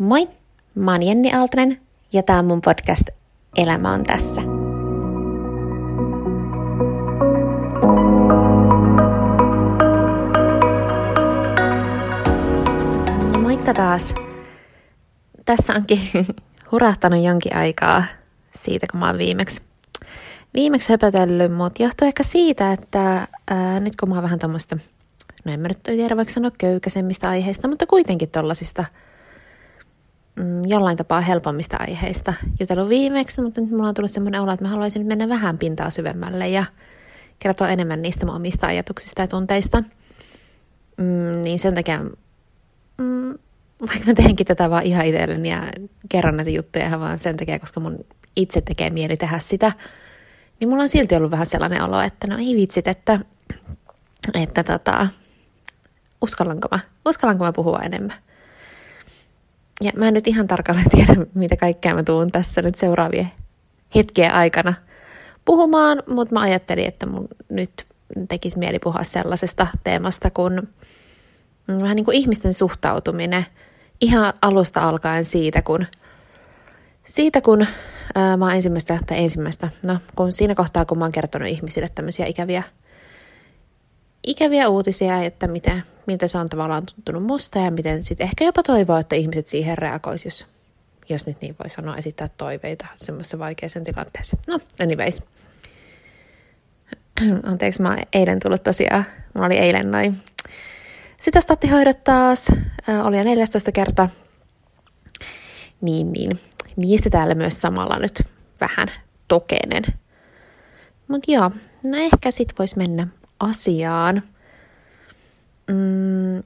Moi, mä oon Jenni Aaltonen ja tää on mun podcast Elämä on tässä. Moikka taas. Tässä onkin hurahtanut jonkin aikaa siitä, kun mä oon viimeksi, viimeksi höpötellyt, mutta johtuu ehkä siitä, että ää, nyt kun mä oon vähän tämmöistä, no en mä nyt tiedä vaikka sanoa köykäisemmistä aiheista, mutta kuitenkin tollasista – mm, jollain tapaa helpommista aiheista jutellut viimeksi, mutta nyt mulla on tullut semmoinen olo, että mä haluaisin mennä vähän pintaa syvemmälle ja kertoa enemmän niistä mun omista ajatuksista ja tunteista. Mm, niin sen takia, mm, vaikka mä teenkin tätä vaan ihan itselleni ja kerron näitä juttuja ihan vaan sen takia, koska mun itse tekee mieli tehdä sitä, niin mulla on silti ollut vähän sellainen olo, että no ei vitsit, että, että tota, uskallanko mä, uskallanko mä puhua enemmän ja mä en nyt ihan tarkalleen tiedä, mitä kaikkea mä tuun tässä nyt seuraavien hetkien aikana puhumaan, mutta mä ajattelin, että mun nyt tekisi mieli puhua sellaisesta teemasta kuin vähän niin kuin ihmisten suhtautuminen ihan alusta alkaen siitä, kun, siitä kun ää, mä oon ensimmäistä, tai ensimmäistä, no kun siinä kohtaa, kun mä oon kertonut ihmisille tämmöisiä ikäviä, ikäviä uutisia, että miten, miltä se on tavallaan tuntunut musta ja miten sitten ehkä jopa toivoa, että ihmiset siihen reagoisi, jos, jos nyt niin voi sanoa, esittää toiveita semmoisessa vaikeassa tilanteessa. No, anyways. Anteeksi, mä eilen tullut tosiaan, mä oli eilen noin sitä stattihoidot taas, äh, oli jo 14 kerta. Niin, niin. Niistä täällä myös samalla nyt vähän tokenen. Mutta joo, no ehkä sit vois mennä asiaan mm,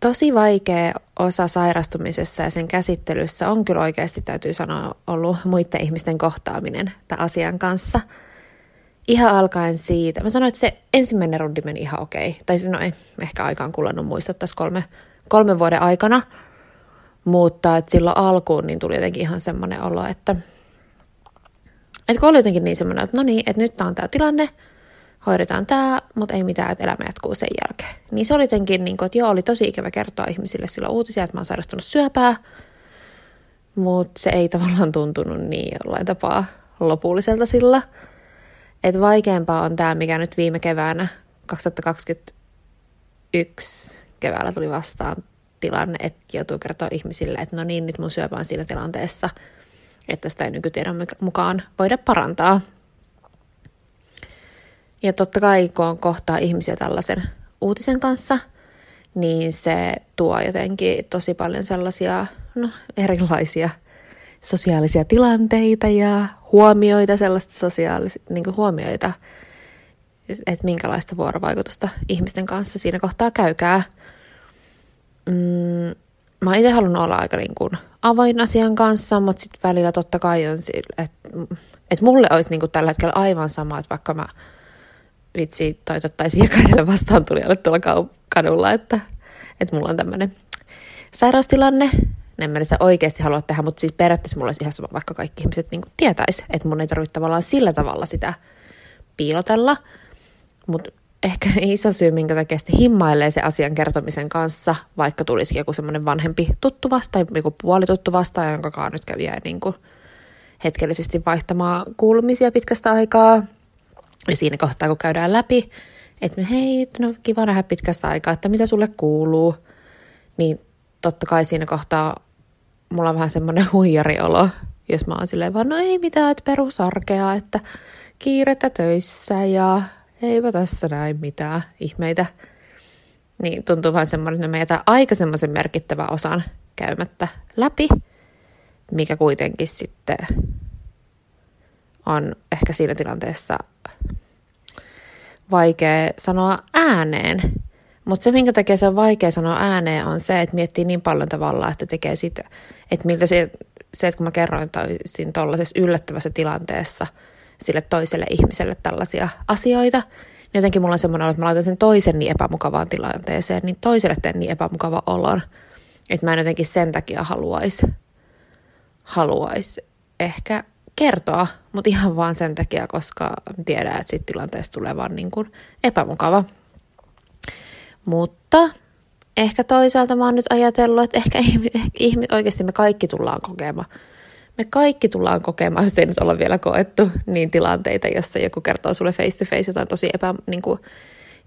tosi vaikea osa sairastumisessa ja sen käsittelyssä on kyllä oikeasti, täytyy sanoa, ollut muiden ihmisten kohtaaminen tämän asian kanssa. Ihan alkaen siitä. Mä sanoin, että se ensimmäinen rundi meni ihan okei. Tai no ei ehkä aikaan kulunut muistot tässä kolme, kolmen vuoden aikana. Mutta että silloin alkuun niin tuli jotenkin ihan semmoinen olo, että, että kun oli jotenkin niin semmoinen, että no niin, että nyt tämä on tämä tilanne – hoidetaan tämä, mutta ei mitään, että elämä jatkuu sen jälkeen. Niin se oli jotenkin, niin kuin, että joo, oli tosi ikävä kertoa ihmisille sillä uutisia, että mä oon sairastunut syöpää, mutta se ei tavallaan tuntunut niin jollain tapaa lopulliselta sillä. Että vaikeampaa on tämä, mikä nyt viime keväänä 2021 keväällä tuli vastaan tilanne, että joutuu kertoa ihmisille, että no niin, nyt mun syöpä on siinä tilanteessa, että sitä ei nykytiedon mukaan voida parantaa. Ja totta kai, kun kohtaa ihmisiä tällaisen uutisen kanssa, niin se tuo jotenkin tosi paljon sellaisia no, erilaisia sosiaalisia tilanteita ja huomioita, sellaista sosiaalisia niin huomioita, että minkälaista vuorovaikutusta ihmisten kanssa siinä kohtaa käykää. Mm, mä itse halunnut olla aika niin kuin avoin asian kanssa, mutta sitten välillä totta kai on sille, että, että mulle olisi niin kuin tällä hetkellä aivan sama, että vaikka mä vitsi toitottaisiin jokaiselle vastaan tulijalle tuolla kadulla, että, että mulla on tämmöinen sairaustilanne. En mä sitä oikeasti halua tehdä, mutta siis periaatteessa mulla olisi ihan sama, vaikka kaikki ihmiset niin tietäisi, että mun ei tarvitse tavallaan sillä tavalla sitä piilotella. Mutta ehkä iso syy, minkä takia sitten himmailee se asian kertomisen kanssa, vaikka tulisi joku semmoinen vanhempi tuttu vasta, tai joku puolituttu vasta, jonka nyt kävi niin hetkellisesti vaihtamaan kuulumisia pitkästä aikaa, ja siinä kohtaa, kun käydään läpi, että hei, no kiva nähdä pitkästä aikaa, että mitä sulle kuuluu, niin totta kai siinä kohtaa mulla on vähän semmoinen huijariolo, jos mä oon silleen vaan, no ei mitään, että perusarkea, että kiirettä töissä ja eipä tässä näin mitään ihmeitä. Niin tuntuu vähän semmoinen, että me jätän aika semmoisen merkittävän osan käymättä läpi, mikä kuitenkin sitten on ehkä siinä tilanteessa vaikea sanoa ääneen. Mutta se, minkä takia se on vaikea sanoa ääneen, on se, että miettii niin paljon tavallaan, että tekee sitä, että miltä se, se että kun mä kerroin toisin tuollaisessa yllättävässä tilanteessa sille toiselle ihmiselle tällaisia asioita, niin jotenkin mulla on semmoinen että mä laitan sen toisen niin epämukavaan tilanteeseen, niin toiselle teen niin epämukava olon, että mä en jotenkin sen takia haluaisi haluais ehkä kertoa, mutta ihan vaan sen takia, koska tiedän, että siitä tilanteesta tulee vaan niin kuin epämukava. Mutta ehkä toisaalta mä oon nyt ajatellut, että ehkä, ihmiset, oikeasti me kaikki tullaan kokemaan. Me kaikki tullaan kokemaan, jos ei nyt olla vielä koettu, niin tilanteita, jossa joku kertoo sulle face to face jotain tosi epä, niin kuin,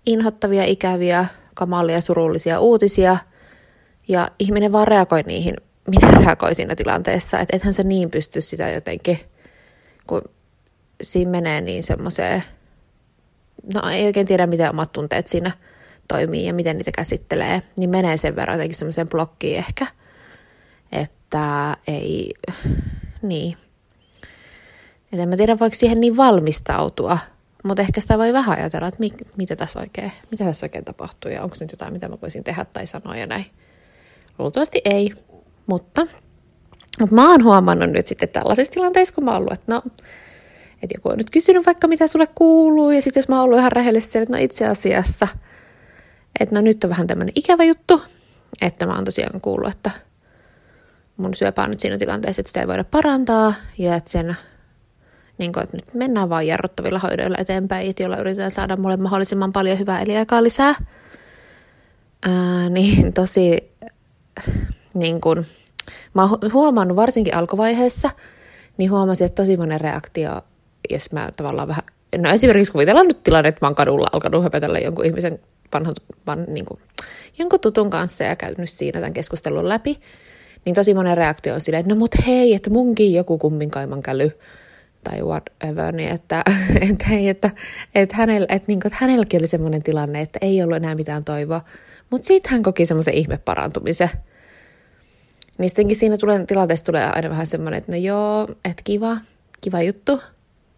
inhottavia, ikäviä, kamalia, surullisia uutisia. Ja ihminen vaan reagoi niihin, miten reagoi siinä tilanteessa. Että ethän se niin pysty sitä jotenkin, kun siinä menee niin semmoiseen, no ei oikein tiedä, miten omat tunteet siinä – toimii ja miten niitä käsittelee, niin menee sen verran jotenkin semmoiseen blokkiin ehkä, että ei, niin. Et en mä tiedä, voiko siihen niin valmistautua, mutta ehkä sitä voi vähän ajatella, että mi, mitä, tässä oikein, mitä tässä oikein tapahtuu ja onko nyt jotain, mitä mä voisin tehdä tai sanoa ja näin. Luultavasti ei, mutta, mutta mä oon huomannut nyt sitten tällaisissa tilanteissa, kun mä oon ollut, että no, että joku on nyt kysynyt vaikka mitä sulle kuuluu ja sitten jos mä oon ollut ihan rehellisesti, että no itse asiassa – että no nyt on vähän tämmöinen ikävä juttu, että mä oon tosiaan kuullut, että mun syöpä on nyt siinä tilanteessa, että sitä ei voida parantaa ja että sen niin kuin, että nyt mennään vaan jarruttavilla hoidoilla eteenpäin, joilla yritetään saada mulle mahdollisimman paljon hyvää eliaikaa lisää. Ää, niin tosi, niin kuin, mä oon huomannut varsinkin alkuvaiheessa, niin huomasin, että tosi monen reaktio, jos mä tavallaan vähän, no esimerkiksi kuvitellaan nyt tilanne, että mä oon kadulla alkanut höpötellä jonkun ihmisen vanhan, van, niin kuin, jonkun tutun kanssa ja käynyt siinä tämän keskustelun läpi, niin tosi monen reaktio on silleen, että no mut hei, että munkin joku kumminkaiman käly tai whatever, niin että, että hei, että, että, hänellä, että, niin kuin, että hänelläkin oli semmoinen tilanne, että ei ollut enää mitään toivoa, mutta sitten hän koki semmoisen ihme parantumisen. Niin sittenkin siinä tulee, tilanteessa tulee aina vähän semmoinen, että no joo, että kiva, kiva juttu,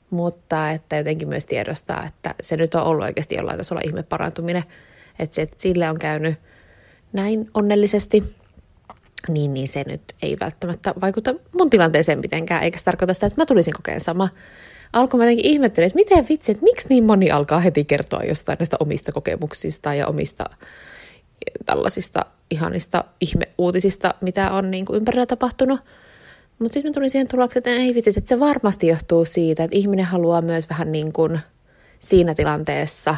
mutta että jotenkin myös tiedostaa, että se nyt on ollut oikeasti jollain tasolla ihme parantuminen, että se, että sille on käynyt näin onnellisesti, niin, niin se nyt ei välttämättä vaikuta mun tilanteeseen mitenkään, eikä se tarkoita sitä, että mä tulisin kokeen sama. Alkuun mä jotenkin ihmettelin, että miten vitsi, että miksi niin moni alkaa heti kertoa jostain näistä omista kokemuksista ja omista tällaisista ihanista ihmeuutisista, mitä on niin kuin ympärillä tapahtunut. Mutta sitten mä tulin siihen tulokseen, että ei vitsi, että se varmasti johtuu siitä, että ihminen haluaa myös vähän niin kuin siinä tilanteessa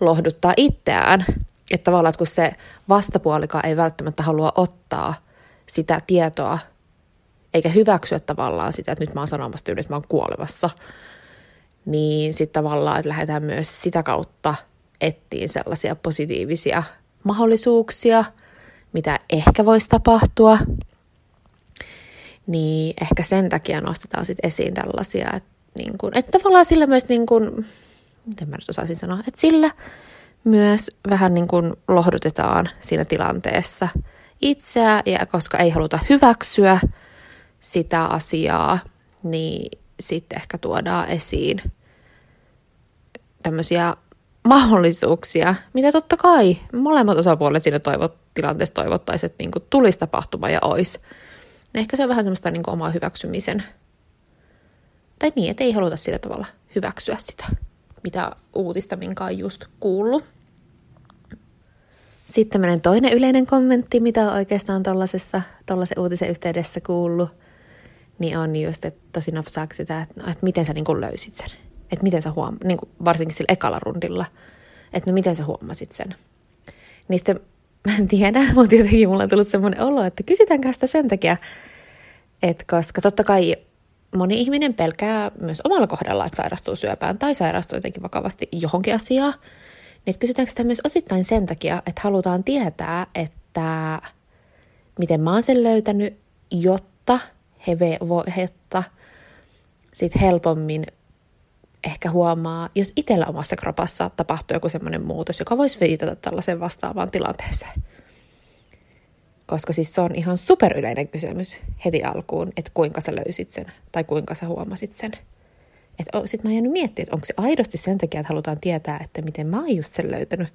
lohduttaa itseään. Että tavallaan, että kun se vastapuolikaan ei välttämättä halua ottaa sitä tietoa, eikä hyväksyä tavallaan sitä, että nyt mä oon sanomassa tyyli, että mä oon kuolevassa, niin sitten tavallaan, että lähdetään myös sitä kautta etsiin sellaisia positiivisia mahdollisuuksia, mitä ehkä voisi tapahtua, niin ehkä sen takia nostetaan sit esiin tällaisia, että, niin kun, että tavallaan sillä myös, niin kun, miten mä nyt osaisin sanoa, että sillä myös vähän niin kun lohdutetaan siinä tilanteessa itseä, ja koska ei haluta hyväksyä sitä asiaa, niin sitten ehkä tuodaan esiin tämmöisiä mahdollisuuksia, mitä totta kai molemmat osapuolet siinä toivot, tilanteessa toivottaisiin, että niin tulisi tapahtuma ja olisi. Ehkä se on vähän semmoista niin kuin omaa hyväksymisen. Tai niin, että ei haluta sillä tavalla hyväksyä sitä, mitä uutista, minkä on just kuullut. Sitten tämmöinen toinen yleinen kommentti, mitä on oikeastaan tuollaisen uutisen yhteydessä kuullut, niin on just, että tosi napsaaksi sitä, että, no, että miten sä niin kuin löysit sen. Että miten sä huom... niin kuin varsinkin sillä ekalla rundilla, että no miten sä huomasit sen. Niin sitten mä en tiedä, mutta jotenkin mulla on tullut semmoinen olo, että kysytäänkö sitä sen takia, että koska totta kai moni ihminen pelkää myös omalla kohdalla, että sairastuu syöpään tai sairastuu jotenkin vakavasti johonkin asiaan, niin kysytäänkö sitä myös osittain sen takia, että halutaan tietää, että miten mä oon sen löytänyt, jotta he, vo, jotta sit helpommin ehkä huomaa, jos itsellä omassa kropassa tapahtuu joku semmoinen muutos, joka voisi viitata tällaiseen vastaavaan tilanteeseen. Koska siis se on ihan superyleinen kysymys heti alkuun, että kuinka sä löysit sen tai kuinka sä huomasit sen. Sitten mä oon jäänyt miettimään, että onko se aidosti sen takia, että halutaan tietää, että miten mä oon just sen löytänyt,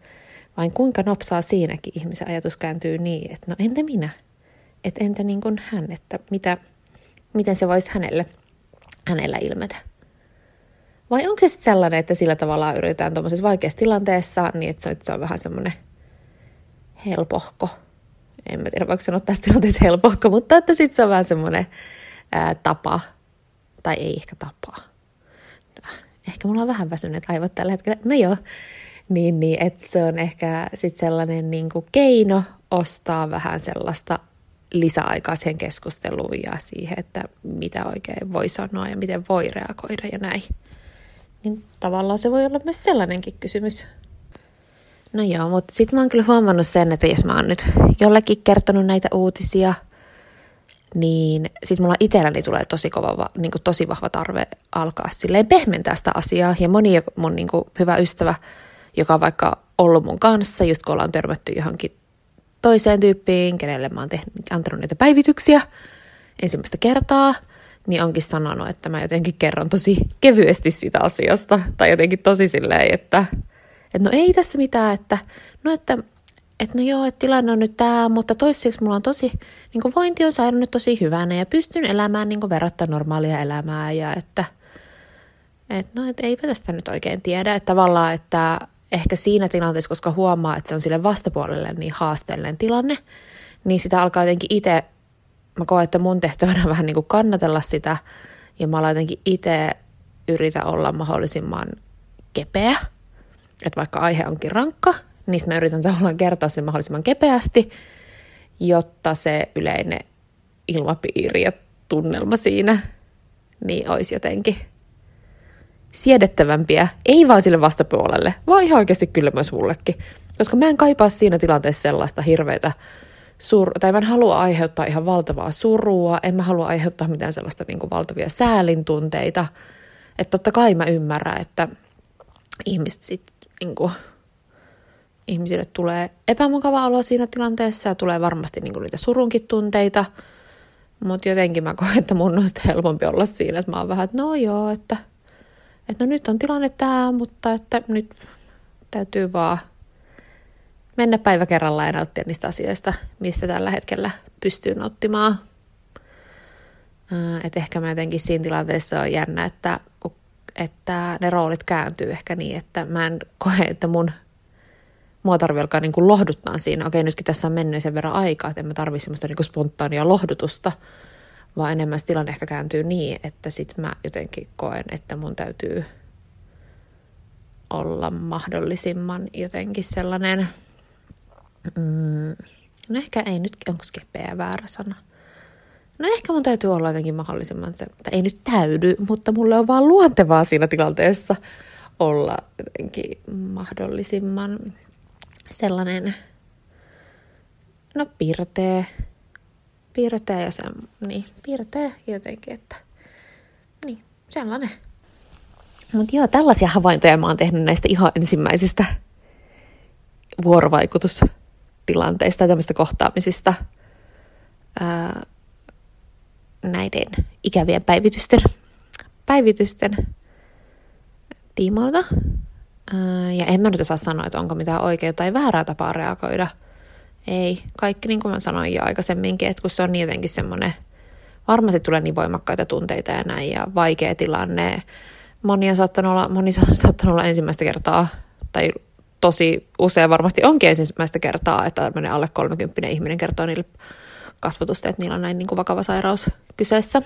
vai kuinka nopsaa siinäkin ihmisen ajatus kääntyy niin, että no entä minä? Että entä niin kuin hän, että mitä, miten se voisi hänelle, hänellä ilmetä? Vai onko se sitten sellainen, että sillä tavalla yritetään tuommoisessa vaikeassa tilanteessa, niin että se on, se on vähän semmoinen helpohko. En mä tiedä, voiko sanoa tässä tilanteessa helpohko, mutta että sitten se on vähän semmoinen ää, tapa, tai ei ehkä tapa. Ehkä mulla on vähän väsyneet aivot tällä hetkellä. No joo, niin, niin että se on ehkä sitten sellainen niin kuin keino ostaa vähän sellaista lisäaikaa siihen keskusteluun ja siihen, että mitä oikein voi sanoa ja miten voi reagoida ja näin. Niin tavallaan se voi olla myös sellainenkin kysymys. No joo, mutta sitten mä oon kyllä huomannut sen, että jos mä oon nyt jollekin kertonut näitä uutisia, niin sitten mulla itselläni tulee tosi, kova, niin kuin tosi vahva tarve alkaa silleen pehmentää sitä asiaa. Ja moni mun niin kuin hyvä ystävä, joka on vaikka ollut mun kanssa, just kun ollaan törmätty johonkin toiseen tyyppiin, kenelle mä oon tehnyt, antanut niitä päivityksiä ensimmäistä kertaa, niin onkin sanonut, että mä jotenkin kerron tosi kevyesti siitä asiasta. Tai jotenkin tosi silleen, että, että no ei tässä mitään, että no että, että no joo, että tilanne on nyt tämä, mutta toiseksi mulla on tosi, niin kuin vointi on saanut nyt tosi hyvänä ja pystyn elämään niin kuin verrattuna normaalia elämää ja että, että no, että eipä tästä nyt oikein tiedä, että tavallaan, että ehkä siinä tilanteessa, koska huomaa, että se on sille vastapuolelle niin haasteellinen tilanne, niin sitä alkaa jotenkin itse, mä koen, että mun tehtävänä vähän niin kuin kannatella sitä, ja mä jotenkin itse yritä olla mahdollisimman kepeä, että vaikka aihe onkin rankka, niin mä yritän tavallaan kertoa sen mahdollisimman kepeästi, jotta se yleinen ilmapiiri ja tunnelma siinä niin olisi jotenkin siedettävämpiä, ei vaan sille vastapuolelle, vaan ihan oikeasti kyllä myös mullekin. Koska mä en kaipaa siinä tilanteessa sellaista hirveitä sur- tai mä en halua aiheuttaa ihan valtavaa surua, en mä halua aiheuttaa mitään sellaista niin kuin valtavia säälintunteita. Että totta kai mä ymmärrän, että ihmiset sit, niin kuin, ihmisille tulee epämukava olo siinä tilanteessa ja tulee varmasti niin kuin niitä surunkin tunteita. Mutta jotenkin mä koen, että mun on helpompi olla siinä, että mä oon vähän, että no joo, että – että no nyt on tilanne tämä, mutta että nyt täytyy vaan mennä päivä kerrallaan ja nauttia niistä asioista, mistä tällä hetkellä pystyy nauttimaan. Että ehkä mä jotenkin siinä tilanteessa on jännä, että, että ne roolit kääntyy ehkä niin, että mä en koe, että mun mua tarvii alkaa niin kuin lohduttaa siinä. Okei, nytkin tässä on mennyt sen verran aikaa, että en mä tarvitse semmoista niin kuin spontaania lohdutusta, vaan enemmän tilanne ehkä kääntyy niin, että sit mä jotenkin koen, että mun täytyy olla mahdollisimman jotenkin sellainen, mm, no ehkä ei nyt, onko skepeä väärä sana. No ehkä mun täytyy olla jotenkin mahdollisimman se, tai ei nyt täydy, mutta mulle on vaan luontevaa siinä tilanteessa olla jotenkin mahdollisimman sellainen, no pirtee, piirtää ja se, niin, piirtää jotenkin, että niin, sellainen. Mutta joo, tällaisia havaintoja mä oon tehnyt näistä ihan ensimmäisistä vuorovaikutustilanteista ja tämmöistä kohtaamisista ää, näiden ikävien päivitysten, päivitysten tiimoilta. Ää, ja en mä nyt osaa sanoa, että onko mitään oikeaa tai väärää tapaa reagoida – ei, kaikki niin kuin mä sanoin jo aikaisemminkin, että kun se on jotenkin semmoinen, varmasti tulee niin voimakkaita tunteita ja näin ja vaikea tilanne. Moni on saattanut olla, moni on saattanut olla ensimmäistä kertaa, tai tosi usein varmasti onkin ensimmäistä kertaa, että tämmöinen alle 30 ihminen kertoo niille kasvatusta, että niillä on näin niin kuin vakava sairaus kyseessä.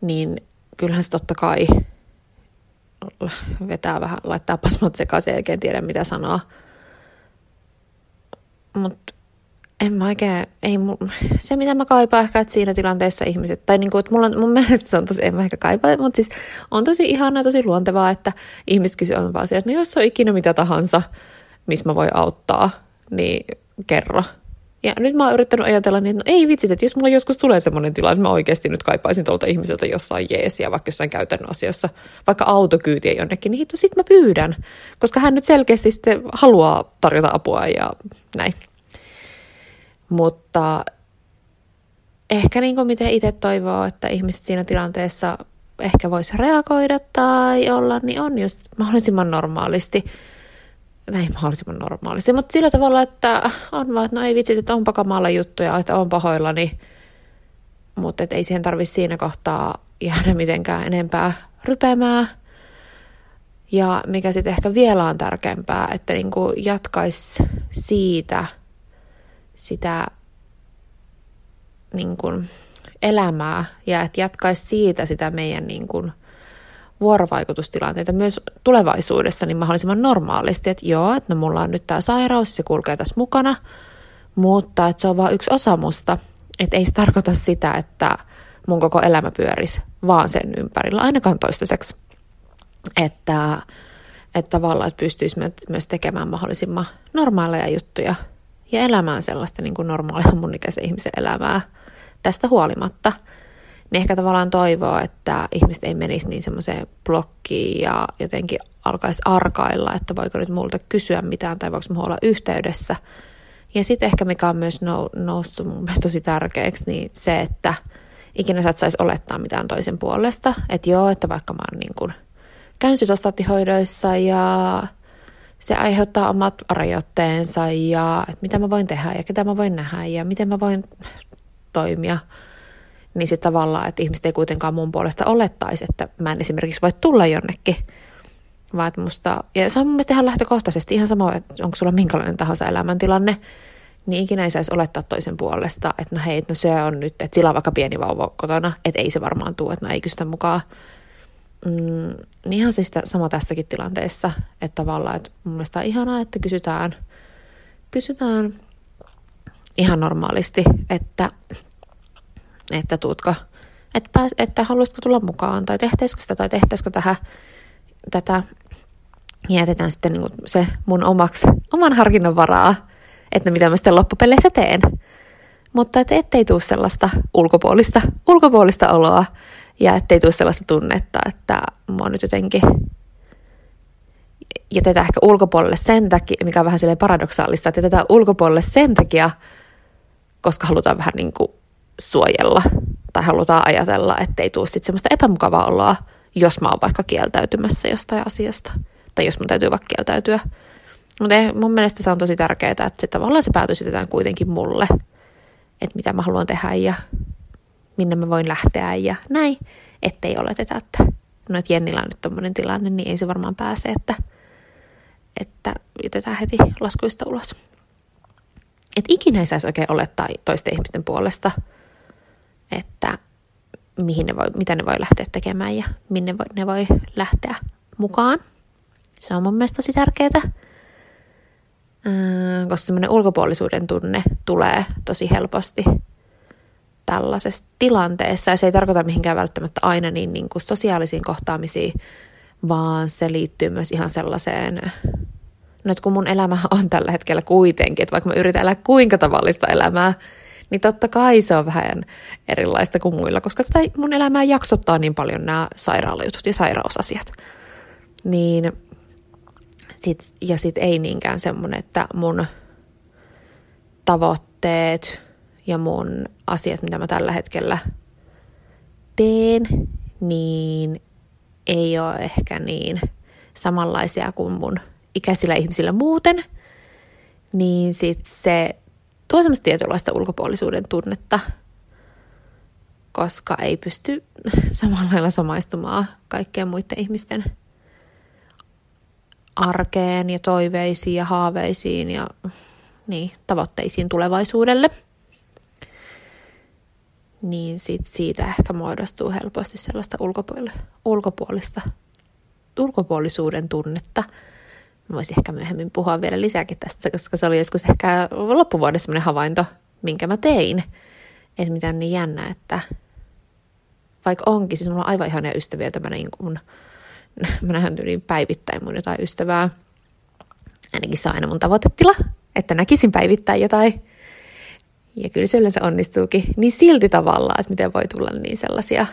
Niin kyllähän se totta kai vetää vähän, laittaa pasmat sekaisin oikein tiedä mitä sanoa mutta en mä oikein, ei mun, se mitä mä kaipaan ehkä, että siinä tilanteessa ihmiset, tai niinku, että mulla on, mun mielestä se on tosi, en mä ehkä kaipaa, mutta siis on tosi ihanaa, tosi luontevaa, että ihmiset on vaan se, että no jos on ikinä mitä tahansa, missä mä voi auttaa, niin kerro. Ja nyt mä oon yrittänyt ajatella niin, että no ei vitsit, että jos mulla joskus tulee semmoinen tilanne, että mä oikeasti nyt kaipaisin tuolta ihmiseltä jossain jeesiä, vaikka jossain käytännön asiassa, vaikka autokyytiä jonnekin, niin hitto, sit mä pyydän. Koska hän nyt selkeästi sitten haluaa tarjota apua ja näin. Mutta ehkä niin kuin miten itse toivoo, että ihmiset siinä tilanteessa ehkä voisi reagoida tai olla, niin on just mahdollisimman normaalisti. Näin mahdollisimman normaalisti, mutta sillä tavalla, että on vaan, että no ei vitsi, että onpa kamala juttuja, että on pahoillani, mutta ei siihen tarvitse siinä kohtaa jäädä mitenkään enempää rypemään. Ja mikä sitten ehkä vielä on tärkeämpää, että niin kuin jatkaisi siitä – sitä niin kuin, elämää ja että jatkaisi siitä sitä meidän niin kuin, vuorovaikutustilanteita myös tulevaisuudessa niin mahdollisimman normaalisti, että joo, että no mulla on nyt tämä sairaus, se kulkee tässä mukana, mutta että se on vain yksi osa musta, että ei se tarkoita sitä, että mun koko elämä pyörisi vaan sen ympärillä, ainakaan toistaiseksi. Että, että tavallaan että pystyisi myös tekemään mahdollisimman normaaleja juttuja ja elämään sellaista niin kuin normaalia mun ikäisen ihmisen elämää tästä huolimatta. Niin ehkä tavallaan toivoo, että ihmiset ei menisi niin semmoiseen blokkiin ja jotenkin alkaisi arkailla, että voiko nyt multa kysyä mitään tai voiko mulla olla yhteydessä. Ja sitten ehkä mikä on myös noussut mun mielestä tosi tärkeäksi, niin se, että ikinä sä et saisi olettaa mitään toisen puolesta. Että joo, että vaikka mä oon niin kuin käyn ja se aiheuttaa omat rajoitteensa ja että mitä mä voin tehdä ja ketä mä voin nähdä ja miten mä voin toimia, niin se tavallaan, että ihmiset ei kuitenkaan mun puolesta olettaisi, että mä en esimerkiksi voi tulla jonnekin, vaan että musta, ja se on mun mielestä ihan lähtökohtaisesti ihan sama, että onko sulla minkälainen tahansa elämäntilanne, niin ikinä ei saisi olettaa toisen puolesta, että no hei, no se on nyt, että sillä on vaikka pieni vauva kotona, että ei se varmaan tule, että no ei kysytä mukaan. Mm, niin ihan sitä sama tässäkin tilanteessa, että tavallaan, että mun mielestä on ihanaa, että kysytään, kysytään ihan normaalisti, että, että tuutko, että, pääs, että haluaisitko tulla mukaan, tai tehtäisikö sitä, tai tehtäisikö tähän, tätä, jätetään sitten niin se mun omaksi, oman harkinnan varaa, että mitä mä sitten loppupeleissä teen. Mutta että ettei tule sellaista ulkopuolista, ulkopuolista oloa, ja ettei tule sellaista tunnetta, että mä oon nyt jotenkin jätetään ehkä ulkopuolelle sen takia, mikä on vähän silleen paradoksaalista, että jätetään ulkopuolelle sen takia, koska halutaan vähän niin kuin suojella tai halutaan ajatella, että ei tule sitten semmoista epämukavaa oloa, jos mä oon vaikka kieltäytymässä jostain asiasta tai jos mun täytyy vaikka kieltäytyä. Mutta mun mielestä se on tosi tärkeää, että se tavallaan se päätös jätetään kuitenkin mulle, että mitä mä haluan tehdä ja minne mä voin lähteä ja näin, ettei oleteta, että no, että Jennillä on nyt tommonen tilanne, niin ei se varmaan pääse, että, että jätetään heti laskuista ulos. Että ikinä ei saisi oikein olettaa toisten ihmisten puolesta, että mihin ne voi, mitä ne voi lähteä tekemään ja minne voi, ne voi lähteä mukaan. Se on mun mielestä tosi tärkeää, koska semmoinen ulkopuolisuuden tunne tulee tosi helposti tällaisessa tilanteessa. Ja se ei tarkoita mihinkään välttämättä aina niin, niin kuin sosiaalisiin kohtaamisiin, vaan se liittyy myös ihan sellaiseen, no että kun mun elämä on tällä hetkellä kuitenkin, että vaikka mä yritän elää kuinka tavallista elämää, niin totta kai se on vähän erilaista kuin muilla, koska tätä mun elämää jaksottaa niin paljon nämä sairaalajutut ja sairausasiat. Niin sit, ja sitten ei niinkään semmoinen, että mun tavoitteet ja mun asiat, mitä mä tällä hetkellä teen, niin ei ole ehkä niin samanlaisia kuin mun ikäisillä ihmisillä muuten, niin sit se tuo semmoista tietynlaista ulkopuolisuuden tunnetta, koska ei pysty samalla lailla samaistumaan kaikkeen muiden ihmisten arkeen ja toiveisiin ja haaveisiin ja niin, tavoitteisiin tulevaisuudelle – niin sit siitä ehkä muodostuu helposti sellaista ulkopuolista, ulkopuolista ulkopuolisuuden tunnetta. Mä voisin ehkä myöhemmin puhua vielä lisääkin tästä, koska se oli joskus ehkä loppuvuodessa sellainen havainto, minkä mä tein. Että mitä on niin jännä, että vaikka onkin, siis mulla on aivan ihania ystäviä, että mä, niin kun, mä näen niin päivittäin mun jotain ystävää. Ainakin se on aina mun tavoitetila, että näkisin päivittäin jotain ja kyllä se yleensä onnistuukin, niin silti tavallaan, että miten voi tulla niin sellaisia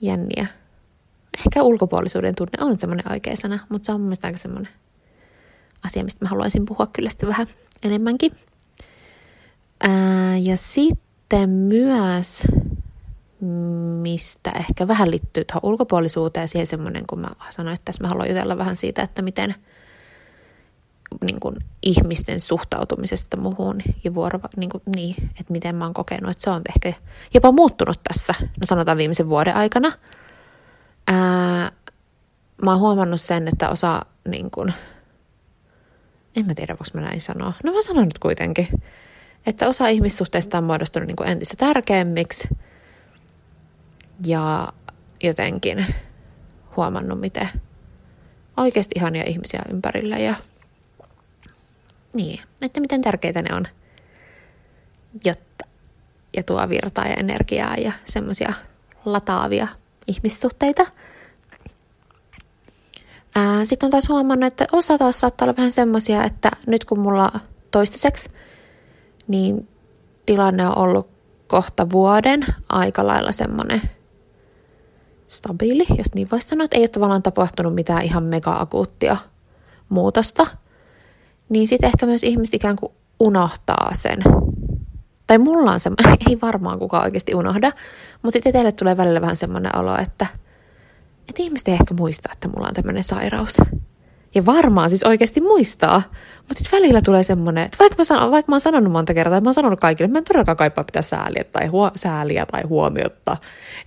jänniä. Ehkä ulkopuolisuuden tunne on semmoinen oikea sana, mutta se on mun mielestä aika semmoinen asia, mistä mä haluaisin puhua kyllä sitten vähän enemmänkin. Ää, ja sitten myös, mistä ehkä vähän liittyy tuohon ulkopuolisuuteen, siihen semmoinen, kun mä sanoin, että tässä mä haluan jutella vähän siitä, että miten – niin kuin, ihmisten suhtautumisesta muuhun ja vuoro, niin, kuin, niin, että miten mä oon kokenut, että se on ehkä jopa muuttunut tässä, no sanotaan viimeisen vuoden aikana. Ää, mä oon huomannut sen, että osa, niin kuin, en mä tiedä, voiko mä näin sanoa, no mä sanon nyt kuitenkin, että osa ihmissuhteista on muodostunut niin kuin entistä tärkeämmiksi ja jotenkin huomannut, miten oikeasti ihania ihmisiä ympärillä ja niin, että miten tärkeitä ne on, jotta ja tuo virtaa ja energiaa ja semmoisia lataavia ihmissuhteita. Sitten on taas huomannut, että osa taas saattaa olla vähän semmoisia, että nyt kun mulla toistaiseksi, niin tilanne on ollut kohta vuoden aika lailla semmoinen stabiili, jos niin voisi sanoa, että ei ole tavallaan tapahtunut mitään ihan mega-akuuttia muutosta, niin sitten ehkä myös ihmiset ikään kuin unohtaa sen. Tai mulla on se, ei varmaan kukaan oikeasti unohda, mutta sitten teille tulee välillä vähän semmoinen olo, että, että ihmiset ei ehkä muista, että mulla on tämmöinen sairaus. Ja varmaan siis oikeasti muistaa. Mutta sitten välillä tulee semmoinen, että vaikka mä, sanon, vaikka mä oon sanonut monta kertaa, että mä oon sanonut kaikille, että mä en todellakaan kaipaa pitää sääliä tai, huo, sääliä tai huomiota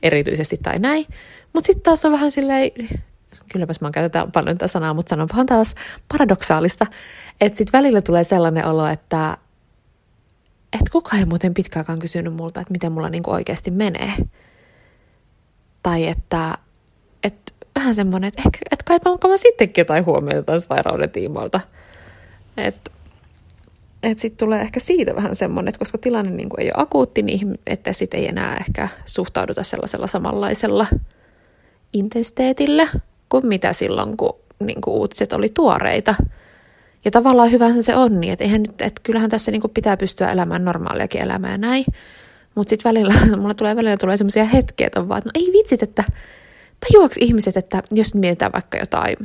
erityisesti tai näin. Mutta sitten taas on vähän silleen, kylläpäs mä käytetään paljon tätä sanaa, mutta sanonpahan taas paradoksaalista, että sitten välillä tulee sellainen olo, että et kukaan ei muuten pitkäänkaan kysynyt multa, että miten mulla niinku oikeasti menee. Tai että et vähän semmoinen, että et kaipaanko mä sittenkin jotain huomiota tämän sairauden tiimoilta. Että et sitten tulee ehkä siitä vähän semmoinen, että koska tilanne niinku ei ole akuutti, niin että sitten ei enää ehkä suhtauduta sellaisella samanlaisella intensiteetillä kuin mitä silloin, kun niinku uutiset oli tuoreita. Ja tavallaan hyvähän se on niin, että, eihän nyt, että kyllähän tässä niinku pitää pystyä elämään normaaliakin elämää näin. Mutta sitten välillä, mulla tulee välillä tulee semmoisia hetkiä, että on vaan, että no ei vitsit, että tajuaks ihmiset, että jos mietitään vaikka jotain,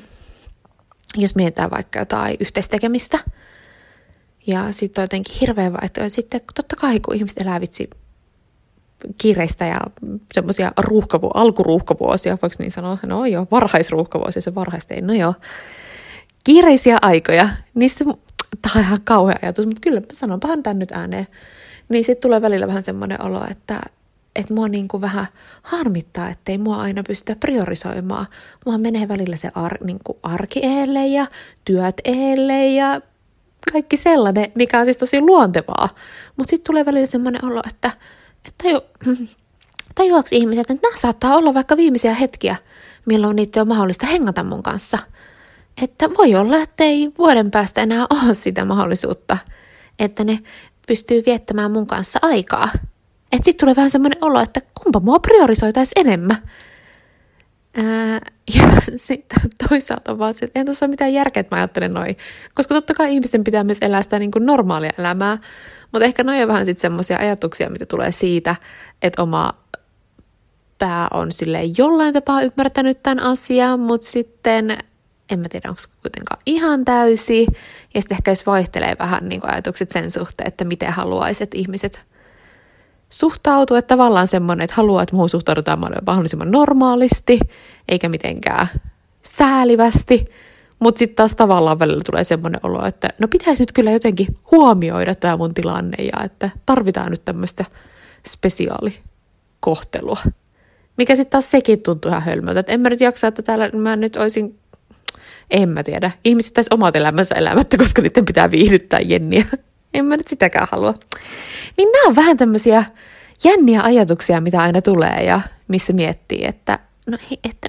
jos mietitään vaikka jotain yhteistekemistä, ja sitten on jotenkin hirveä vaihtoehto. Sitten totta kai, kun ihmiset elää vitsi kiireistä ja semmoisia ruuhkavu- alkuruuhkavuosia, voiko niin sanoa, no joo, varhaisruuhkavuosia, se varhaista ei, no joo, kiireisiä aikoja, niin se, tämä on ihan kauhea ajatus, mutta kyllä sanonpahan tämän nyt ääneen, niin sitten tulee välillä vähän semmoinen olo, että, että mua niin kuin vähän harmittaa, ettei mua aina pystytä priorisoimaan. Mua menee välillä se ar, niin kuin arki eelle ja työt eelle ja kaikki sellainen, mikä on siis tosi luontevaa. Mutta sitten tulee välillä semmoinen olo, että, että taju, tajuaks ihmiset, että nämä saattaa olla vaikka viimeisiä hetkiä, milloin niitä on mahdollista hengata mun kanssa. Että voi olla, että ei vuoden päästä enää ole sitä mahdollisuutta, että ne pystyy viettämään mun kanssa aikaa. Että sitten tulee vähän semmoinen olo, että kumpa mua priorisoitaisi enemmän. Ää, ja sitten toisaalta vaan se, että en tuossa ole mitään järkeä, että mä ajattelen noin. Koska totta kai ihmisten pitää myös elää sitä niin kuin normaalia elämää. Mutta ehkä noin on vähän sitten semmoisia ajatuksia, mitä tulee siitä, että oma pää on sille jollain tapaa ymmärtänyt tämän asian, mutta sitten en mä tiedä, onko kuitenkaan ihan täysi. Ja sitten ehkä vaihtelee vähän niin ajatukset sen suhteen, että miten haluaisit ihmiset suhtautua, että tavallaan semmoinen, että haluaa, että muuhun suhtaudutaan mahdollisimman normaalisti, eikä mitenkään säälivästi, mutta sitten taas tavallaan välillä tulee semmoinen olo, että no pitäisi nyt kyllä jotenkin huomioida tämä mun tilanne ja että tarvitaan nyt tämmöistä spesiaalikohtelua. Mikä sitten taas sekin tuntuu ihan hölmöltä, että en mä nyt jaksa, että täällä mä nyt olisin, en mä tiedä, ihmiset taisi omat elämänsä elämättä, koska niiden pitää viihdyttää jenniä. En mä nyt sitäkään halua. Niin nämä on vähän tämmöisiä jänniä ajatuksia, mitä aina tulee ja missä miettii, että no hei, että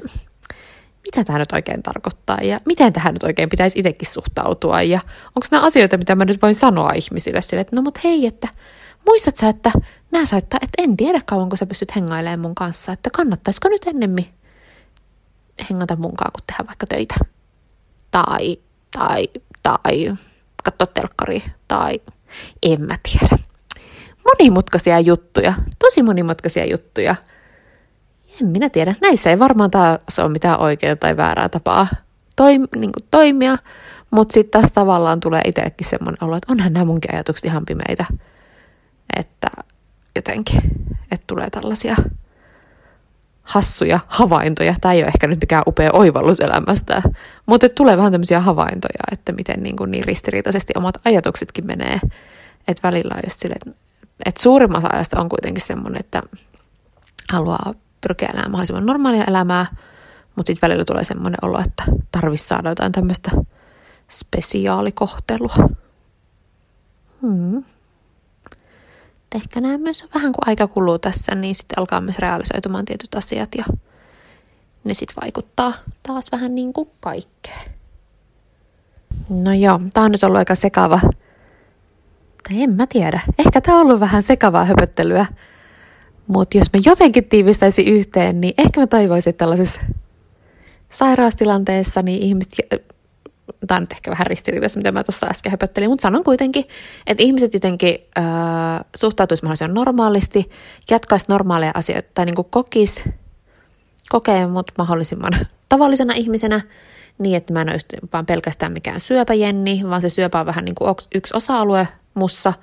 mitä tämä nyt oikein tarkoittaa ja miten tähän nyt oikein pitäisi itsekin suhtautua ja onko nämä asioita, mitä mä nyt voin sanoa ihmisille sille, että no mut hei, että muistat sä, että nämä saittaa, että en tiedä kauanko sä pystyt hengailemaan mun kanssa, että kannattaisiko nyt ennemmin hengata munkaan, kun tehdä vaikka töitä. Tai, tai, tai katsoa telkkari tai en mä tiedä. Monimutkaisia juttuja, tosi monimutkaisia juttuja. En minä tiedä, näissä ei varmaan taas ole mitään oikeaa tai väärää tapaa toim, niin toimia, mutta sitten taas tavallaan tulee itsellekin semmoinen olo, että onhan nämä munkin ajatukset ihan pimeitä, että jotenkin, että tulee tällaisia hassuja havaintoja. Tämä ei ole ehkä nyt mikään upea oivallus elämästä, mutta tulee vähän tämmöisiä havaintoja, että miten niin, kuin niin ristiriitaisesti omat ajatuksetkin menee. Että välillä on just sille, että, että suurimmassa ajasta on kuitenkin semmoinen, että haluaa pyrkiä elämään mahdollisimman normaalia elämää, mutta sitten välillä tulee semmoinen olo, että tarvitsisi saada jotain tämmöistä spesiaalikohtelua. Hmm ehkä nämä myös vähän kuin aika kuluu tässä, niin sitten alkaa myös realisoitumaan tietyt asiat ja ne sitten vaikuttaa taas vähän niin kuin kaikkeen. No joo, tää on nyt ollut aika sekava. Tai en mä tiedä. Ehkä tää on ollut vähän sekavaa höpöttelyä. Mutta jos mä jotenkin tiivistäisin yhteen, niin ehkä mä toivoisin, että tällaisessa sairaustilanteessa niin ihmiset, tämä on ehkä vähän ristiriitaista, mitä mä tuossa äsken höpöttelin, mutta sanon kuitenkin, että ihmiset jotenkin äh, suhtautuisi mahdollisimman normaalisti, jatkaisi normaaleja asioita tai niin kokis, kokee mut mahdollisimman tavallisena ihmisenä, niin että mä en ole vaan pelkästään mikään syöpäjenni, vaan se syöpä on vähän niin kuin yksi osa-alue mussa,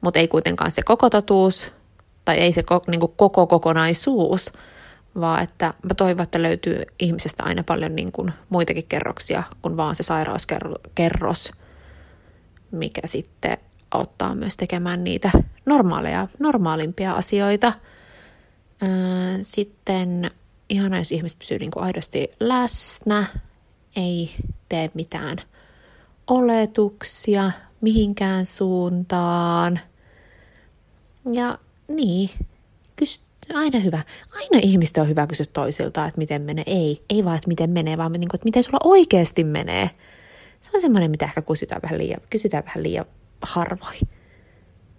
mutta ei kuitenkaan se koko totuus, tai ei se niin kuin koko kokonaisuus, vaan että mä toivon, että löytyy ihmisestä aina paljon niin kuin muitakin kerroksia kuin vaan se sairauskerros, mikä sitten auttaa myös tekemään niitä normaaleja, normaalimpia asioita. Sitten ihana, jos ihmiset pysyy niin kuin aidosti läsnä, ei tee mitään oletuksia mihinkään suuntaan. Ja niin, kys, aina hyvä. Aina ihmistä on hyvä kysyä toisilta, että miten menee. Ei, ei vaan, että miten menee, vaan niin kuin, että miten sulla oikeasti menee. Se on semmoinen, mitä ehkä kysytään vähän liian, kysytään vähän liian harvoin.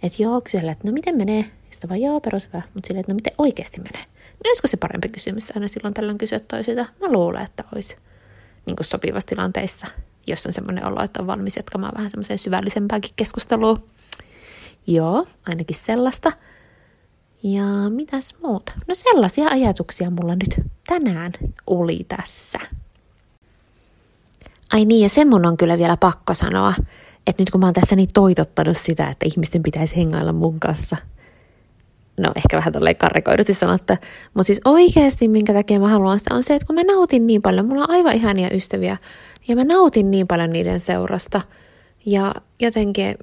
Että joo, kysellä, että no miten menee? Sitten vaan joo, perusvä. Mutta silleen, että no miten oikeasti menee? No olisiko se parempi kysymys aina silloin tällöin kysyä toisilta? Mä luulen, että olisi niin kuin sopivassa tilanteissa, jos on semmoinen olo, että on valmis jatkamaan vähän semmoiseen syvällisempääkin keskustelua. Joo, ainakin sellaista. Ja mitäs muuta? No sellaisia ajatuksia mulla nyt tänään oli tässä. Ai niin, ja sen mun on kyllä vielä pakko sanoa, että nyt kun mä oon tässä niin toitottanut sitä, että ihmisten pitäisi hengailla mun kanssa, no ehkä vähän tolleen karrikoidusti sanotta, mutta siis oikeasti minkä takia mä haluan sitä on se, että kun mä nautin niin paljon, mulla on aivan ihania ystäviä, ja mä nautin niin paljon niiden seurasta, ja jotenkin,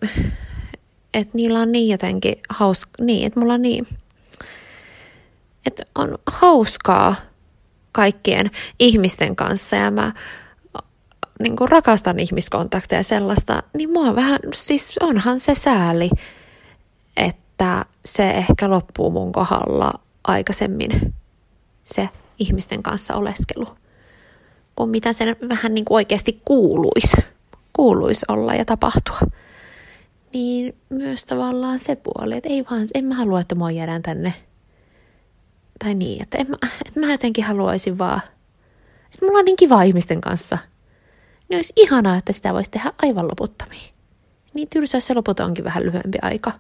että niillä on niin jotenkin hauska, niin, että mulla on niin, että on hauskaa kaikkien ihmisten kanssa ja mä niin kuin rakastan ihmiskontakteja sellaista, niin mua vähän, siis onhan se sääli, että se ehkä loppuu mun kohdalla aikaisemmin se ihmisten kanssa oleskelu, kuin mitä sen vähän niin kuin oikeasti kuuluisi, kuuluisi olla ja tapahtua. Niin myös tavallaan se puoli, että ei vaan, en mä halua, että mua jäädään tänne tai niin, että, en mä, että mä jotenkin haluaisin vaan, että mulla on niin kiva ihmisten kanssa. Niin olisi ihanaa, että sitä voisi tehdä aivan loputtomiin. Niin tylsä se lopulta onkin vähän lyhyempi aika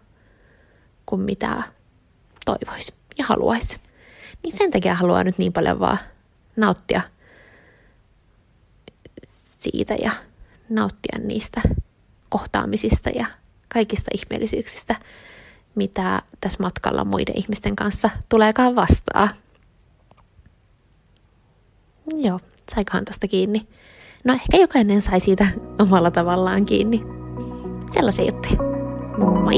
kuin mitä toivoisi ja haluaisi. Niin sen takia haluaa nyt niin paljon vaan nauttia siitä ja nauttia niistä kohtaamisista ja kaikista ihmeellisyyksistä, mitä tässä matkalla muiden ihmisten kanssa tuleekaan vastaan. Joo, saikohan tästä kiinni? No ehkä jokainen sai siitä omalla tavallaan kiinni. Sellaisia juttuja. Moi!